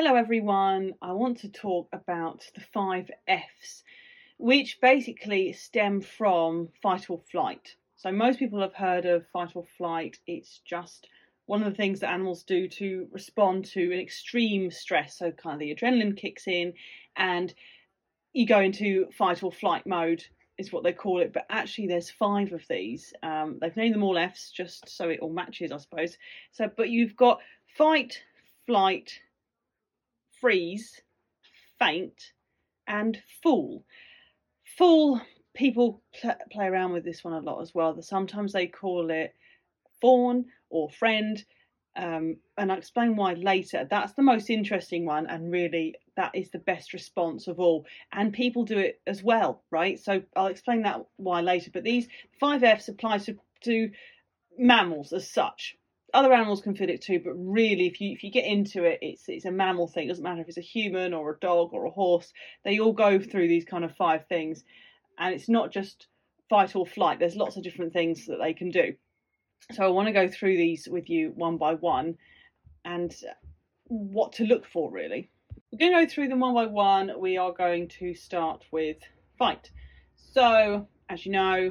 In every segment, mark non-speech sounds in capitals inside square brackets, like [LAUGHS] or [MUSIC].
Hello, everyone. I want to talk about the five F's, which basically stem from fight or flight. So, most people have heard of fight or flight. It's just one of the things that animals do to respond to an extreme stress. So, kind of the adrenaline kicks in and you go into fight or flight mode, is what they call it. But actually, there's five of these. Um, they've named them all F's just so it all matches, I suppose. So, but you've got fight, flight, freeze, faint, and fool. Fool, people pl- play around with this one a lot as well. Sometimes they call it fawn or friend, um, and I'll explain why later. That's the most interesting one, and really that is the best response of all. And people do it as well, right? So I'll explain that why later. But these five Fs apply to, to mammals as such other animals can feel it too, but really, if you if you get into it, it's it's a mammal thing. It doesn't matter if it's a human or a dog or a horse. They all go through these kind of five things, and it's not just fight or flight. There's lots of different things that they can do. So I want to go through these with you one by one, and what to look for really. We're going to go through them one by one. We are going to start with fight. So as you know,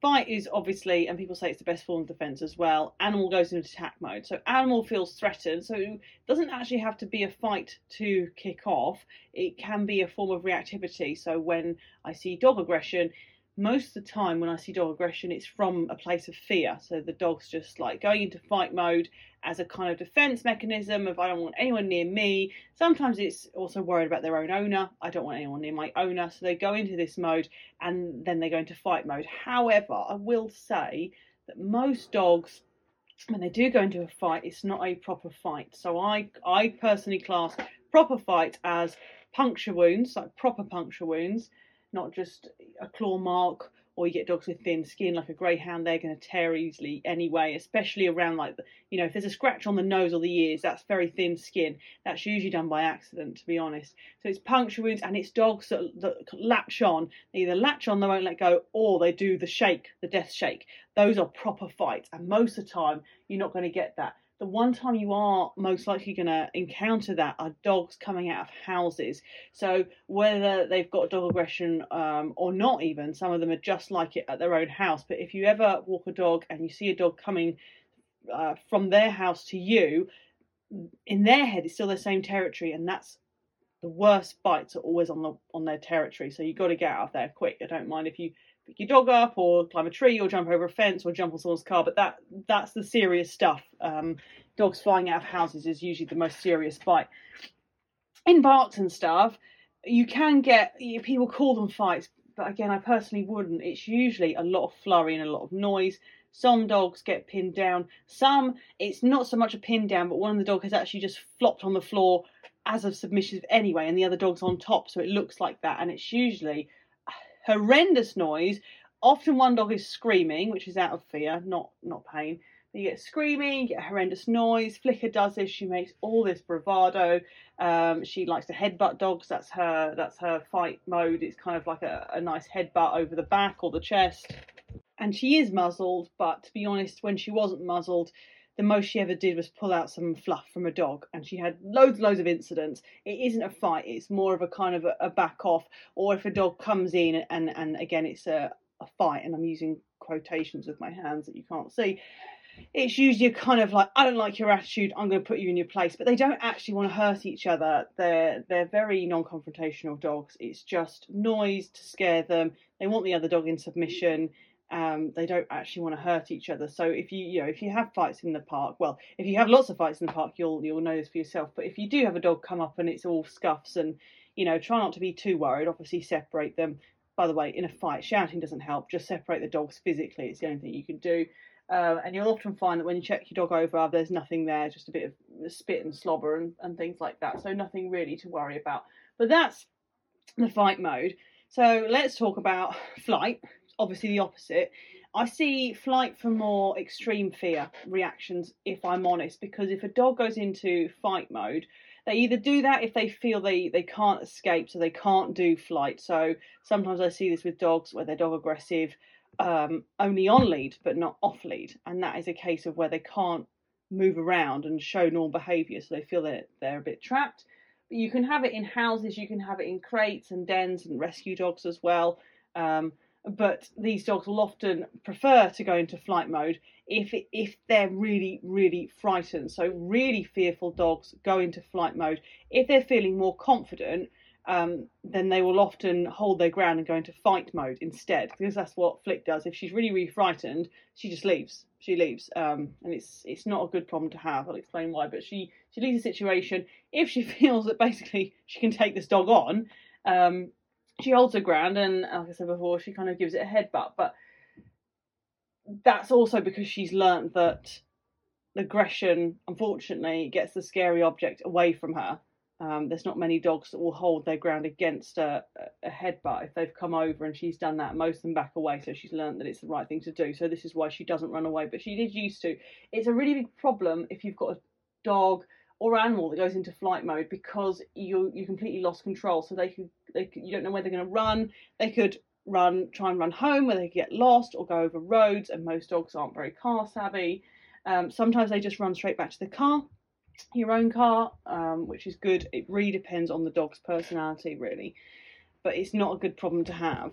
Fight is obviously, and people say it's the best form of defense as well. Animal goes into attack mode. So animal feels threatened. So it doesn't actually have to be a fight to kick off. It can be a form of reactivity. So when I see dog aggression, most of the time when I see dog aggression, it's from a place of fear. So the dog's just like going into fight mode as a kind of defense mechanism of I don't want anyone near me. Sometimes it's also worried about their own owner. I don't want anyone near my owner. So they go into this mode and then they go into fight mode. However, I will say that most dogs when they do go into a fight, it's not a proper fight. So I I personally class proper fight as puncture wounds, like proper puncture wounds not just a claw mark or you get dogs with thin skin like a greyhound they're going to tear easily anyway especially around like you know if there's a scratch on the nose or the ears that's very thin skin. That's usually done by accident to be honest. So it's puncture wounds and it's dogs that, that latch on. They either latch on they won't let go or they do the shake the death shake. Those are proper fights and most of the time you're not going to get that the one time you are most likely going to encounter that are dogs coming out of houses. So whether they've got dog aggression um, or not, even some of them are just like it at their own house. But if you ever walk a dog and you see a dog coming uh, from their house to you, in their head it's still the same territory, and that's the worst bites are always on the on their territory. So you've got to get out of there quick. I don't mind if you pick your dog up or climb a tree or jump over a fence or jump on someone's car, but that that's the serious stuff. Um, dogs flying out of houses is usually the most serious bite. In barks and stuff, you can get people call them fights, but again, I personally wouldn't. It's usually a lot of flurry and a lot of noise. Some dogs get pinned down. Some, it's not so much a pin down, but one of the dog has actually just flopped on the floor as a submissive anyway, and the other dog's on top, so it looks like that. And it's usually horrendous noise. Often one dog is screaming, which is out of fear, not not pain. You get screaming, you get a horrendous noise. Flicker does this. She makes all this bravado. Um, she likes to headbutt dogs. That's her. That's her fight mode. It's kind of like a, a nice headbutt over the back or the chest. And she is muzzled, but to be honest, when she wasn't muzzled, the most she ever did was pull out some fluff from a dog, and she had loads, loads of incidents. It isn't a fight; it's more of a kind of a, a back off, or if a dog comes in and and again it's a, a fight, and I'm using quotations with my hands that you can't see. It's usually kind of like I don't like your attitude. I'm going to put you in your place, but they don't actually want to hurt each other. They're they're very non-confrontational dogs. It's just noise to scare them. They want the other dog in submission um, they don't actually want to hurt each other. So if you you know if you have fights in the park, well, if you have lots of fights in the park, you'll you'll know this for yourself. But if you do have a dog come up and it's all scuffs and you know try not to be too worried. Obviously separate them. By the way, in a fight, shouting doesn't help. Just separate the dogs physically. It's the only thing you can do. Uh, and you'll often find that when you check your dog over, there's nothing there, just a bit of spit and slobber and, and things like that. So nothing really to worry about. But that's the fight mode. So let's talk about flight obviously the opposite. I see flight for more extreme fear reactions, if I'm honest, because if a dog goes into fight mode, they either do that if they feel they, they can't escape, so they can't do flight. So sometimes I see this with dogs where they're dog aggressive, um, only on lead but not off lead, and that is a case of where they can't move around and show normal behaviour, so they feel that they're a bit trapped. But you can have it in houses, you can have it in crates and dens and rescue dogs as well. Um, but these dogs will often prefer to go into flight mode if if they're really really frightened. So really fearful dogs go into flight mode. If they're feeling more confident, um, then they will often hold their ground and go into fight mode instead because that's what Flick does. If she's really really frightened, she just leaves. She leaves, um, and it's it's not a good problem to have. I'll explain why. But she she leaves the situation if she [LAUGHS] feels that basically she can take this dog on. Um, she holds her ground, and like I said before, she kind of gives it a headbutt. But that's also because she's learnt that aggression, unfortunately, gets the scary object away from her. Um, there's not many dogs that will hold their ground against a, a headbutt if they've come over and she's done that. Most of them back away, so she's learned that it's the right thing to do. So this is why she doesn't run away, but she is used to. It's a really big problem if you've got a dog or animal that goes into flight mode because you you completely lost control. So they could they could, you don't know where they're going to run. They could run try and run home where they get lost or go over roads, and most dogs aren't very car savvy. Um, sometimes they just run straight back to the car your own car, um, which is good. It really depends on the dog's personality, really, but it's not a good problem to have.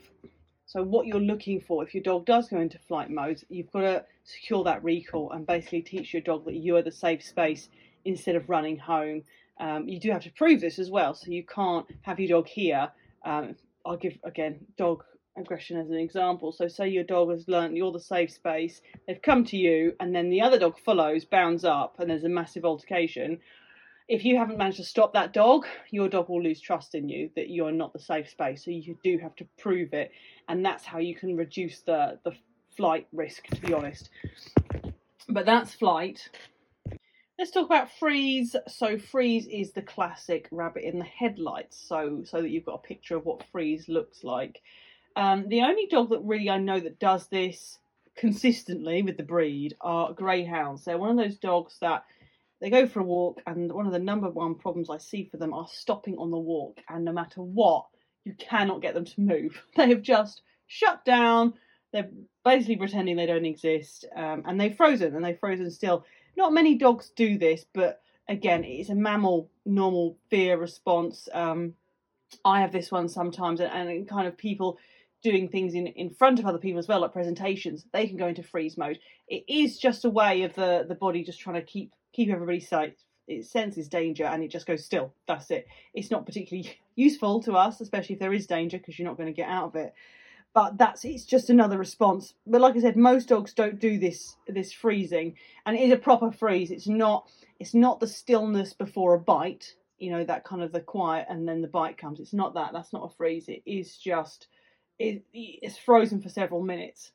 So, what you're looking for if your dog does go into flight mode, you've got to secure that recall and basically teach your dog that you are the safe space instead of running home. Um, you do have to prove this as well, so you can't have your dog here. Um, I'll give again dog aggression as an example. So, say your dog has learned you're the safe space, they've come to you, and then the other dog follows, bounds up, and there's a massive altercation. If you haven't managed to stop that dog, your dog will lose trust in you that you're not the safe space. So, you do have to prove it, and that's how you can reduce the, the flight risk, to be honest. But that's flight. Let's talk about freeze. So freeze is the classic rabbit in the headlights. So so that you've got a picture of what freeze looks like. Um, the only dog that really I know that does this consistently with the breed are greyhounds. They're one of those dogs that they go for a walk, and one of the number one problems I see for them are stopping on the walk. And no matter what, you cannot get them to move. [LAUGHS] They have just shut down. They're basically pretending they don't exist, um, and they've frozen, and they've frozen still. Not many dogs do this, but again, it's a mammal normal fear response. Um, I have this one sometimes, and, and kind of people doing things in, in front of other people as well, like presentations, they can go into freeze mode. It is just a way of the, the body just trying to keep keep everybody safe. It senses danger and it just goes still. That's it. It's not particularly [LAUGHS] useful to us, especially if there is danger, because you're not going to get out of it. But that's it's just another response. But like I said, most dogs don't do this this freezing, and it is a proper freeze. It's not it's not the stillness before a bite, you know, that kind of the quiet and then the bite comes. It's not that. That's not a freeze. It is just it, it's frozen for several minutes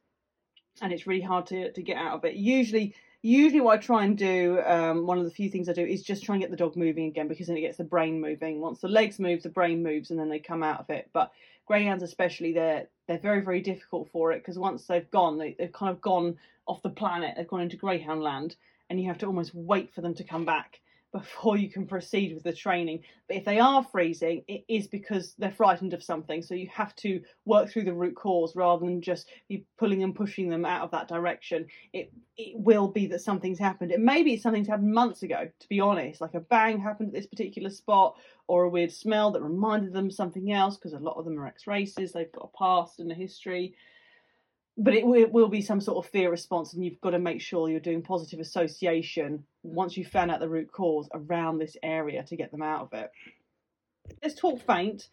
and it's really hard to, to get out of it. Usually, usually what I try and do, um, one of the few things I do is just try and get the dog moving again because then it gets the brain moving. Once the legs move, the brain moves and then they come out of it. But greyhounds especially, they're they're very very difficult for it because once they've gone, they, they've kind of gone off the planet. They've gone into greyhound land, and you have to almost wait for them to come back before you can proceed with the training. But if they are freezing, it is because they're frightened of something. So you have to work through the root cause rather than just be pulling and pushing them out of that direction. It it will be that something's happened. It may be something's happened months ago, to be honest. Like a bang happened at this particular spot, or a weird smell that reminded them something else, because a lot of them are ex races, they've got a past and a history but it will, will, be some sort of fear response, and you've got to make sure you're doing positive association once you've found out the root cause around this area to get them out of it. Let's talk faint.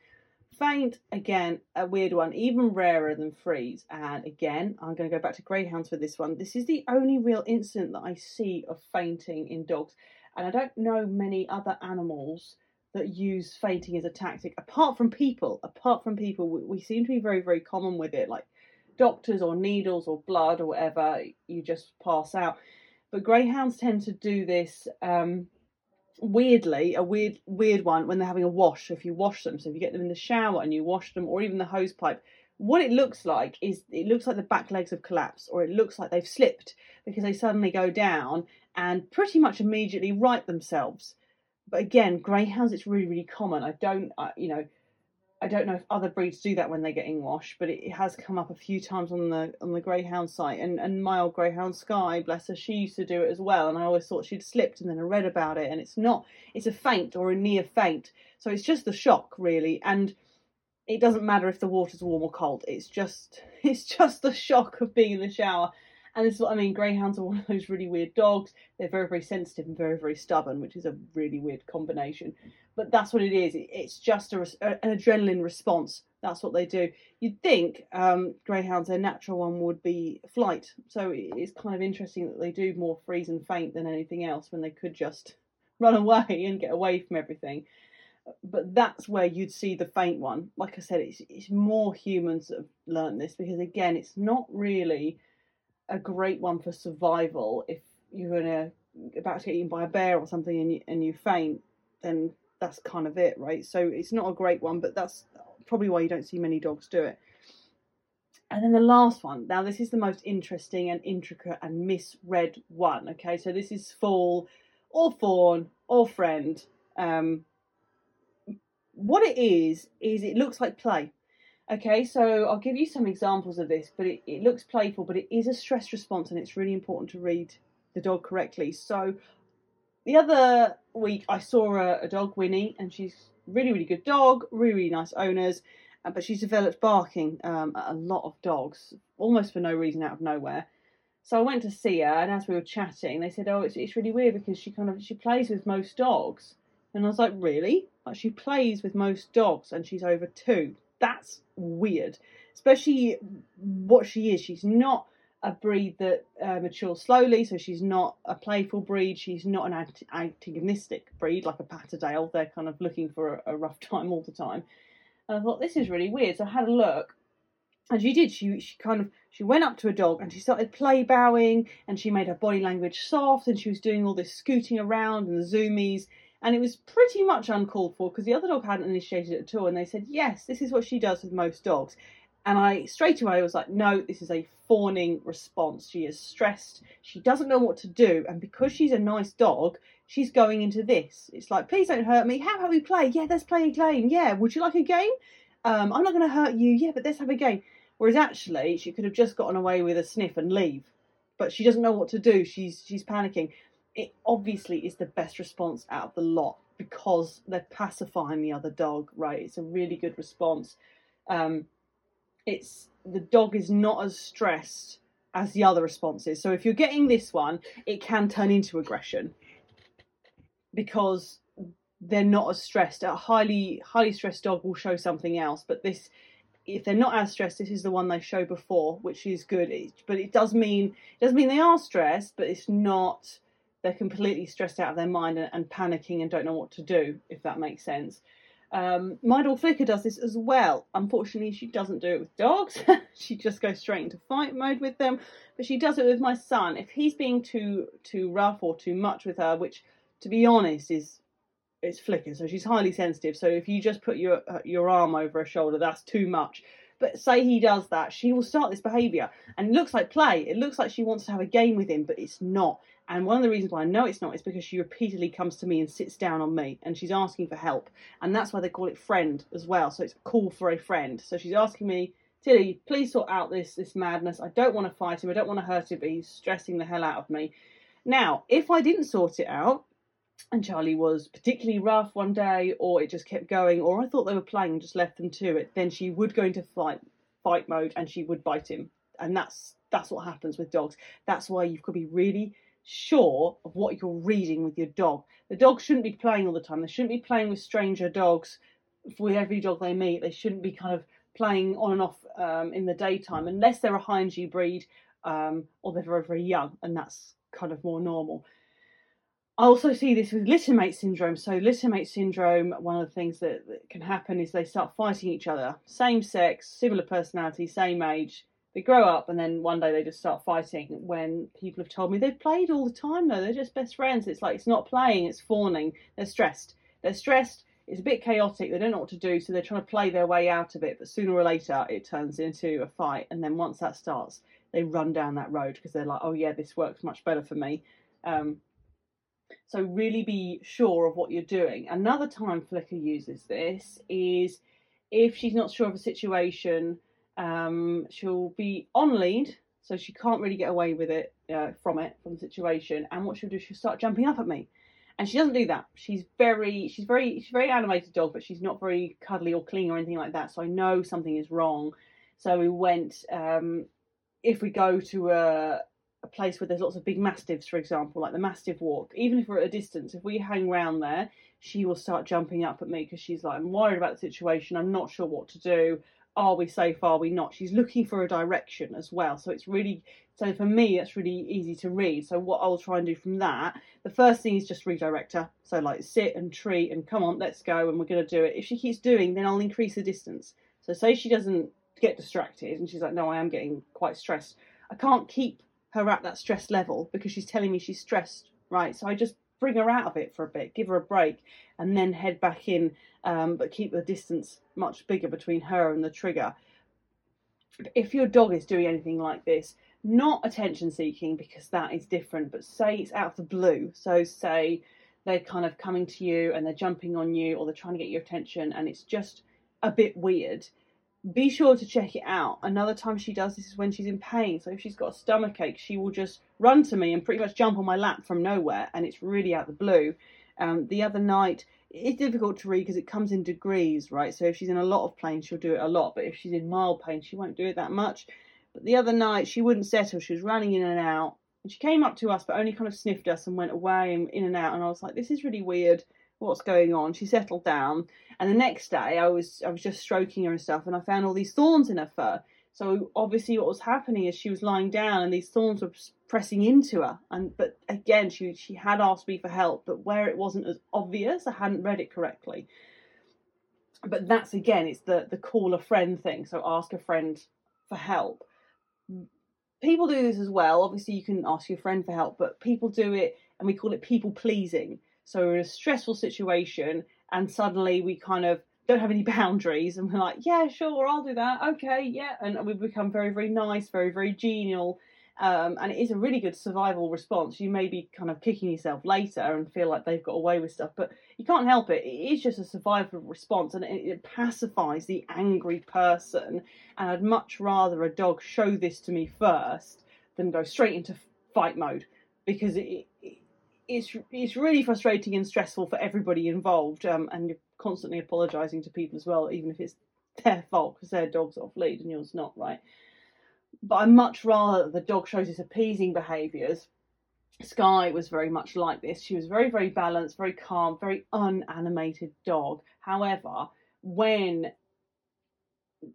Faint, again, a weird one, even rarer than freeze. And again, I'm going to go back to greyhounds for this one. This is the only real incident that I see of fainting in dogs. And I don't know many other animals that use fainting as a tactic, apart from people. Apart from people, we seem to be very, very common with it. Like doctors or needles or blood or whatever, you just pass out. But greyhounds tend to do this um, weirdly, a weird weird one when they're having a wash. If you wash them, so if you get them in the shower and you wash them, or even the hose pipe, what it looks like is it looks like the back legs have collapsed, or it looks like they've slipped because they suddenly go down and pretty much immediately right themselves. But again, greyhounds, it's really really common. I don't, I, you know, I don't know if other breeds do that when they're getting washed, but it, has come up a few times on the on the greyhound site. And and my old greyhound Sky, bless her, she used to do it as well. And I always thought she'd slipped, and then I read about it, and it's not. It's a faint or a near faint, so it's just the shock really. And it doesn't matter if the water's warm or cold. It's just [LAUGHS] it's just the shock of being in the shower. And this is what I mean. Greyhounds are [LAUGHS] one of those really weird dogs. They're very, very sensitive and very, very stubborn, which is a really weird combination but that's what it is. It's just a, an adrenaline response. That's what they do. You'd think um, greyhounds, their natural one would be flight. So it's kind of interesting that they do more freeze and faint than anything else when they could just [LAUGHS] run away and get away from everything. But that's where you'd see the faint one. Like I said, it's, it's more humans that have learned this because, again, it's not really a great one for survival. If you're gonna about to get eaten by a bear or something and you, and you faint, then that's kind of it, right? So it's not a great one, but that's probably why you don't see many dogs do it. And then the last one. Now, this is the most interesting and intricate and misread one. Okay, so this is foal or fawn or friend. Um, what it is, is it looks like play. Okay, so I'll give you some examples of this, but it, it looks playful, but it is a stress response and it's really important to read the dog correctly. So the other week I saw a, a dog, Winnie, and she's really, really good dog, really, really nice owners, uh, but she's developed barking um, at a lot of dogs, almost for no reason out of nowhere. So I went to see her, and as we were chatting, they said, "Oh, it's it's really weird because she kind of she plays with most dogs." And I was like, "Really? Like she plays with most dogs, and she's over two? That's weird, especially what she is. She's not." a breed that uh, matures slowly, so she's not a playful breed. She's not an antagonistic breed like a Patterdale. They're kind of looking for a, a, rough [LAUGHS] time all the time. And I thought this is really weird. So I had a look, and she did. She she kind of she went up to a dog and she started play bowing, and she made her body language soft, and she was doing all this scooting around and the zoomies. And it was pretty much uncalled for because the other dog hadn't initiated it at all. And they said, yes, this is what she does with most dogs. And I straight away was like, no, this is a fawning response. She is stressed. She doesn't know what to do. And because she's a nice dog, she's going into this. It's like, please don't hurt me. How about we play? Yeah, let's play a game. Yeah, would you like a game? Um, I'm not going to hurt you. Yeah, but let's have a game. Whereas actually, she could have just gotten away with a sniff and leave. But she doesn't know what to do. She's she's panicking. It obviously is the best response out of the lot because they're pacifying the other dog, right? It's a really good response. Um, it's the dog is not as stressed as the other responses. So if you're getting this one, it can turn into aggression because they're not as stressed. A highly highly stressed dog will show something else, but this if they're not as stressed, this is the one they show before, which is good. but it does mean it does mean they are stressed, but it's not they're completely stressed out of their mind and, and panicking and don't know what to do. If that makes sense. Um, my dog Flicker does this as well. Unfortunately, she doesn't do it with dogs. [LAUGHS] she just goes straight into fight mode with them. But she does it with my son. If he's being too too rough or too much with her, which, to be honest, is it's Flicker, so she's highly sensitive. So if you just put your uh, your arm over her shoulder, that's too much. But say he does that, she will start this behaviour, and it looks like play. It looks like she wants to have a game with him, but it's not. And one of the reasons why I know it's not is because she repeatedly comes to me and sits down on me and she's asking for help. And that's why they call it friend as well. So it's a call for a friend. So she's asking me, Tilly, please sort out this this madness. I don't want to fight him. I don't want to hurt him, but he's stressing the hell out of me. Now, if I didn't sort it out, and Charlie was particularly rough one day, or it just kept going, or I thought they were playing and just left them to it, then she would go into fight fight mode and she would bite him. And that's that's what happens with dogs. That's why you've got to be really sure of what you're reading with your dog. The dog shouldn't be playing all the time. They shouldn't be playing with stranger dogs with every dog they meet. They shouldn't be kind of playing on and off um, in the daytime unless they're a Hindji breed um, or they're very, very young, and that's kind of more normal. I also see this with littermate syndrome. So, littermate syndrome, one of the things that, that can happen is they start fighting each other. Same sex, similar personality, same age, they grow up and then one day they just start fighting when people have told me they've played all the time though. They're just best friends. It's like it's not playing it's fawning. They're stressed. They're stressed. It's a bit chaotic. They don't know what to do so they're trying to play their way out of it. But sooner or later it turns into a fight. And then once that starts they run down that road because they're like oh yeah this works much better for me. Um, so really be sure of what you're doing. Another time flicker uses this is if she's not sure of a situation, um, she'll be on lead, so she can't really get away with it uh, from it from the situation. And what she'll do, she'll start jumping up at me, and she doesn't do that. She's very, she's very, she's very animated dog, but she's not very cuddly or clean or anything like that. So I know something is wrong. So we went. Um, if we go to a, a place where there's lots of big mastiffs, for example, like the mastiff walk, even if we're at a distance, if we hang around there, she will start jumping up at me because she's like, I'm worried about the situation. I'm not sure what to do. Are we safe? Are we not? She's looking for a direction as well. So it's really, so for me, it's really easy to read. So what I'll try and do from that, the first thing is just redirect her. So like sit and treat and come on, let's go. And we're going to do it. If she keeps doing, then I'll increase the distance. So say she doesn't get distracted and she's like, no, I am getting quite stressed. I can't keep her at that stress level because she's telling me she's stressed, right? So I just bring her out of it for a bit, give her a break, and then head back in, um, but keep the distance much bigger between her and the trigger. If your dog is doing anything like this, not attention seeking because that is different, but say it's out of the blue. So, say they're kind of coming to you and they're jumping on you or they're trying to get your attention and it's just a bit weird be sure to check it out. Another time she does this is when she's in pain. So if she's got a stomach ache, she will just run to me and pretty much jump on my lap from nowhere, and it's really out the blue. Um, the other night, it's difficult to read because it comes in degrees, right? So if she's in a lot of pain, she'll do it a lot, but if she's in mild pain, she won't do it that much. But the other night, she wouldn't settle. She was running in and out, and she came up to us, but only kind of sniffed us and went away and in and out. And I was like, this is really weird what's going on. She settled down, and the next day I was I was just stroking her and stuff, and I found all these thorns in her fur. So obviously, what was happening is she was lying down, and these thorns were pressing into her. And but again, she she had asked me for help, but where it wasn't as obvious, I hadn't read it correctly. But that's again, it's the the call a friend thing. So ask a friend for help. People do this as well. Obviously, you can ask your friend for help, but people do it, and we call it people pleasing so we're in a stressful situation, and suddenly we kind of don't have any [LAUGHS] boundaries, and we're like, yeah, sure, I'll do that. Okay, yeah, and we become very, very nice, very, very genial. Um, and it is a really good survival response. You may be kind of kicking yourself later and feel like they've got away with stuff, but you can't help it. It is just a survival response and it, it pacifies the angry person. And I'd much rather a dog show this to me first than go straight into fight mode because it, it it's it's really frustrating and stressful for everybody involved, um, and you're constantly apologising to people as well, even if it's their fault because their dog's off lead and yours not, right? But I much rather the dog shows its appeasing behaviours. Sky was very much like this. She was very, very balanced, very calm, very unanimated dog. However, when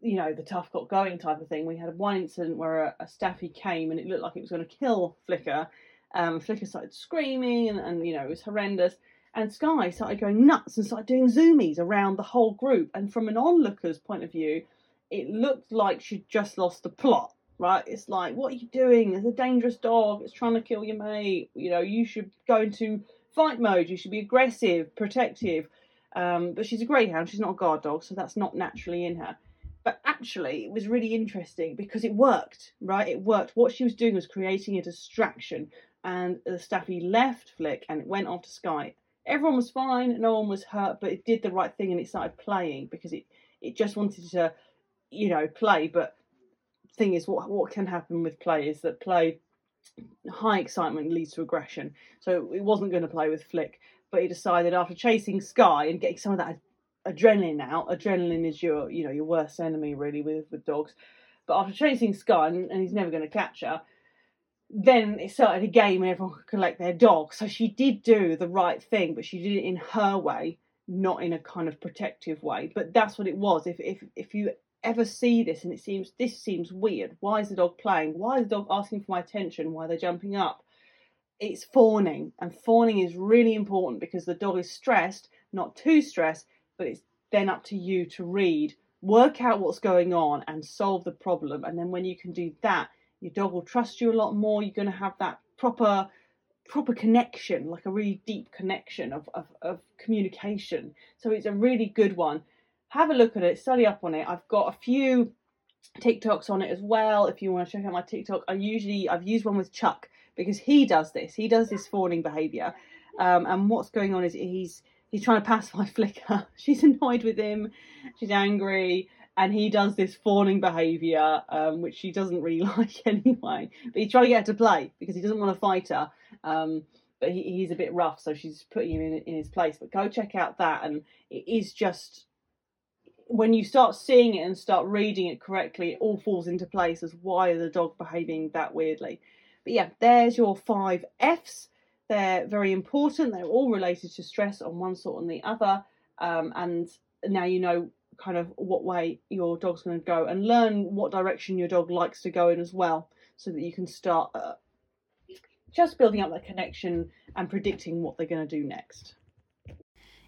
you know the tough got going type of thing, we had one incident where a, a staffy came and it looked like it was going to kill Flicker um, Flicker started screaming, and, and you know it was horrendous. And Sky started going nuts and started doing zoomies around the whole group. And from an onlooker's point of view, it looked like she'd just lost the plot. Right? It's like, what are you doing? There's a dangerous dog. It's trying to kill your mate. You know, you should go into fight mode. You should be aggressive, protective. Um, but she's a greyhound. She's not a guard dog, so that's not naturally in her. But actually, it was really interesting because it worked, right? It worked. What she was doing was creating a distraction and the staffy left Flick and it went off to Sky. Everyone was fine, no one was hurt, but it did the right thing and it started playing because it, it just wanted to, you know, play. But thing is, what what can happen with play is that play, high excitement leads to aggression. So it wasn't going to play with Flick, but he decided after chasing Sky and getting some of that adrenaline out. Adrenaline is your, you know, your worst enemy really with with dogs. But after chasing Sky and, and he's never going to catch her, then it started a game and everyone could collect their dog. So she did do the right thing, but she did it in her way, not in a kind of protective way. But that's what it was. If if if you ever see this and it seems this seems weird, why is the dog playing? Why is the dog asking for my attention? Why are they jumping up? It's fawning, and fawning is really important because the dog is stressed, not too stressed, but it's then up to you to read, work out what's going on, and solve the problem. And then when you can do that, your dog will trust you a lot more. You're going to have that proper proper connection like a really deep connection of, of, of communication. So it's a really good one. Have a look at it study up on it. I've got a few tiktoks on it as well if you want to check out my tiktok. I usually i've used one with chuck because he does this. He does this fawning behavior. Um, and what's going on is he's he's trying to pacify [LAUGHS] Flicker. She's annoyed with him. She's angry. And he does this fawning behaviour, um, which she doesn't really [LAUGHS] like anyway. But he's trying to get her to play because he doesn't want to fight her. Um, but he, he's a bit rough, so she's putting him in, in his place. But go check out that, and it is just when you start seeing it and start reading it correctly, it all falls into place as why the dog behaving that weirdly. But yeah, there's your five F's. They're very important. They're all related to stress on one sort and the other. Um, and now you know kind of what way your dog's going to go and learn what direction your dog likes to go in as well so that you can start uh, just building up that connection and predicting what they're going to do next.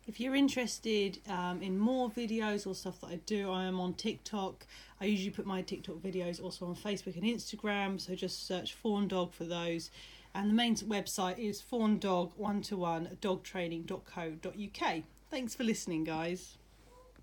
If you're interested um, in more videos or stuff that I do, I am on TikTok. I usually put my TikTok videos also on Facebook and Instagram, so just search Fawn Dog for those. And the main website is fawndog1to1dogtraining.co.uk. Thanks for listening, guys.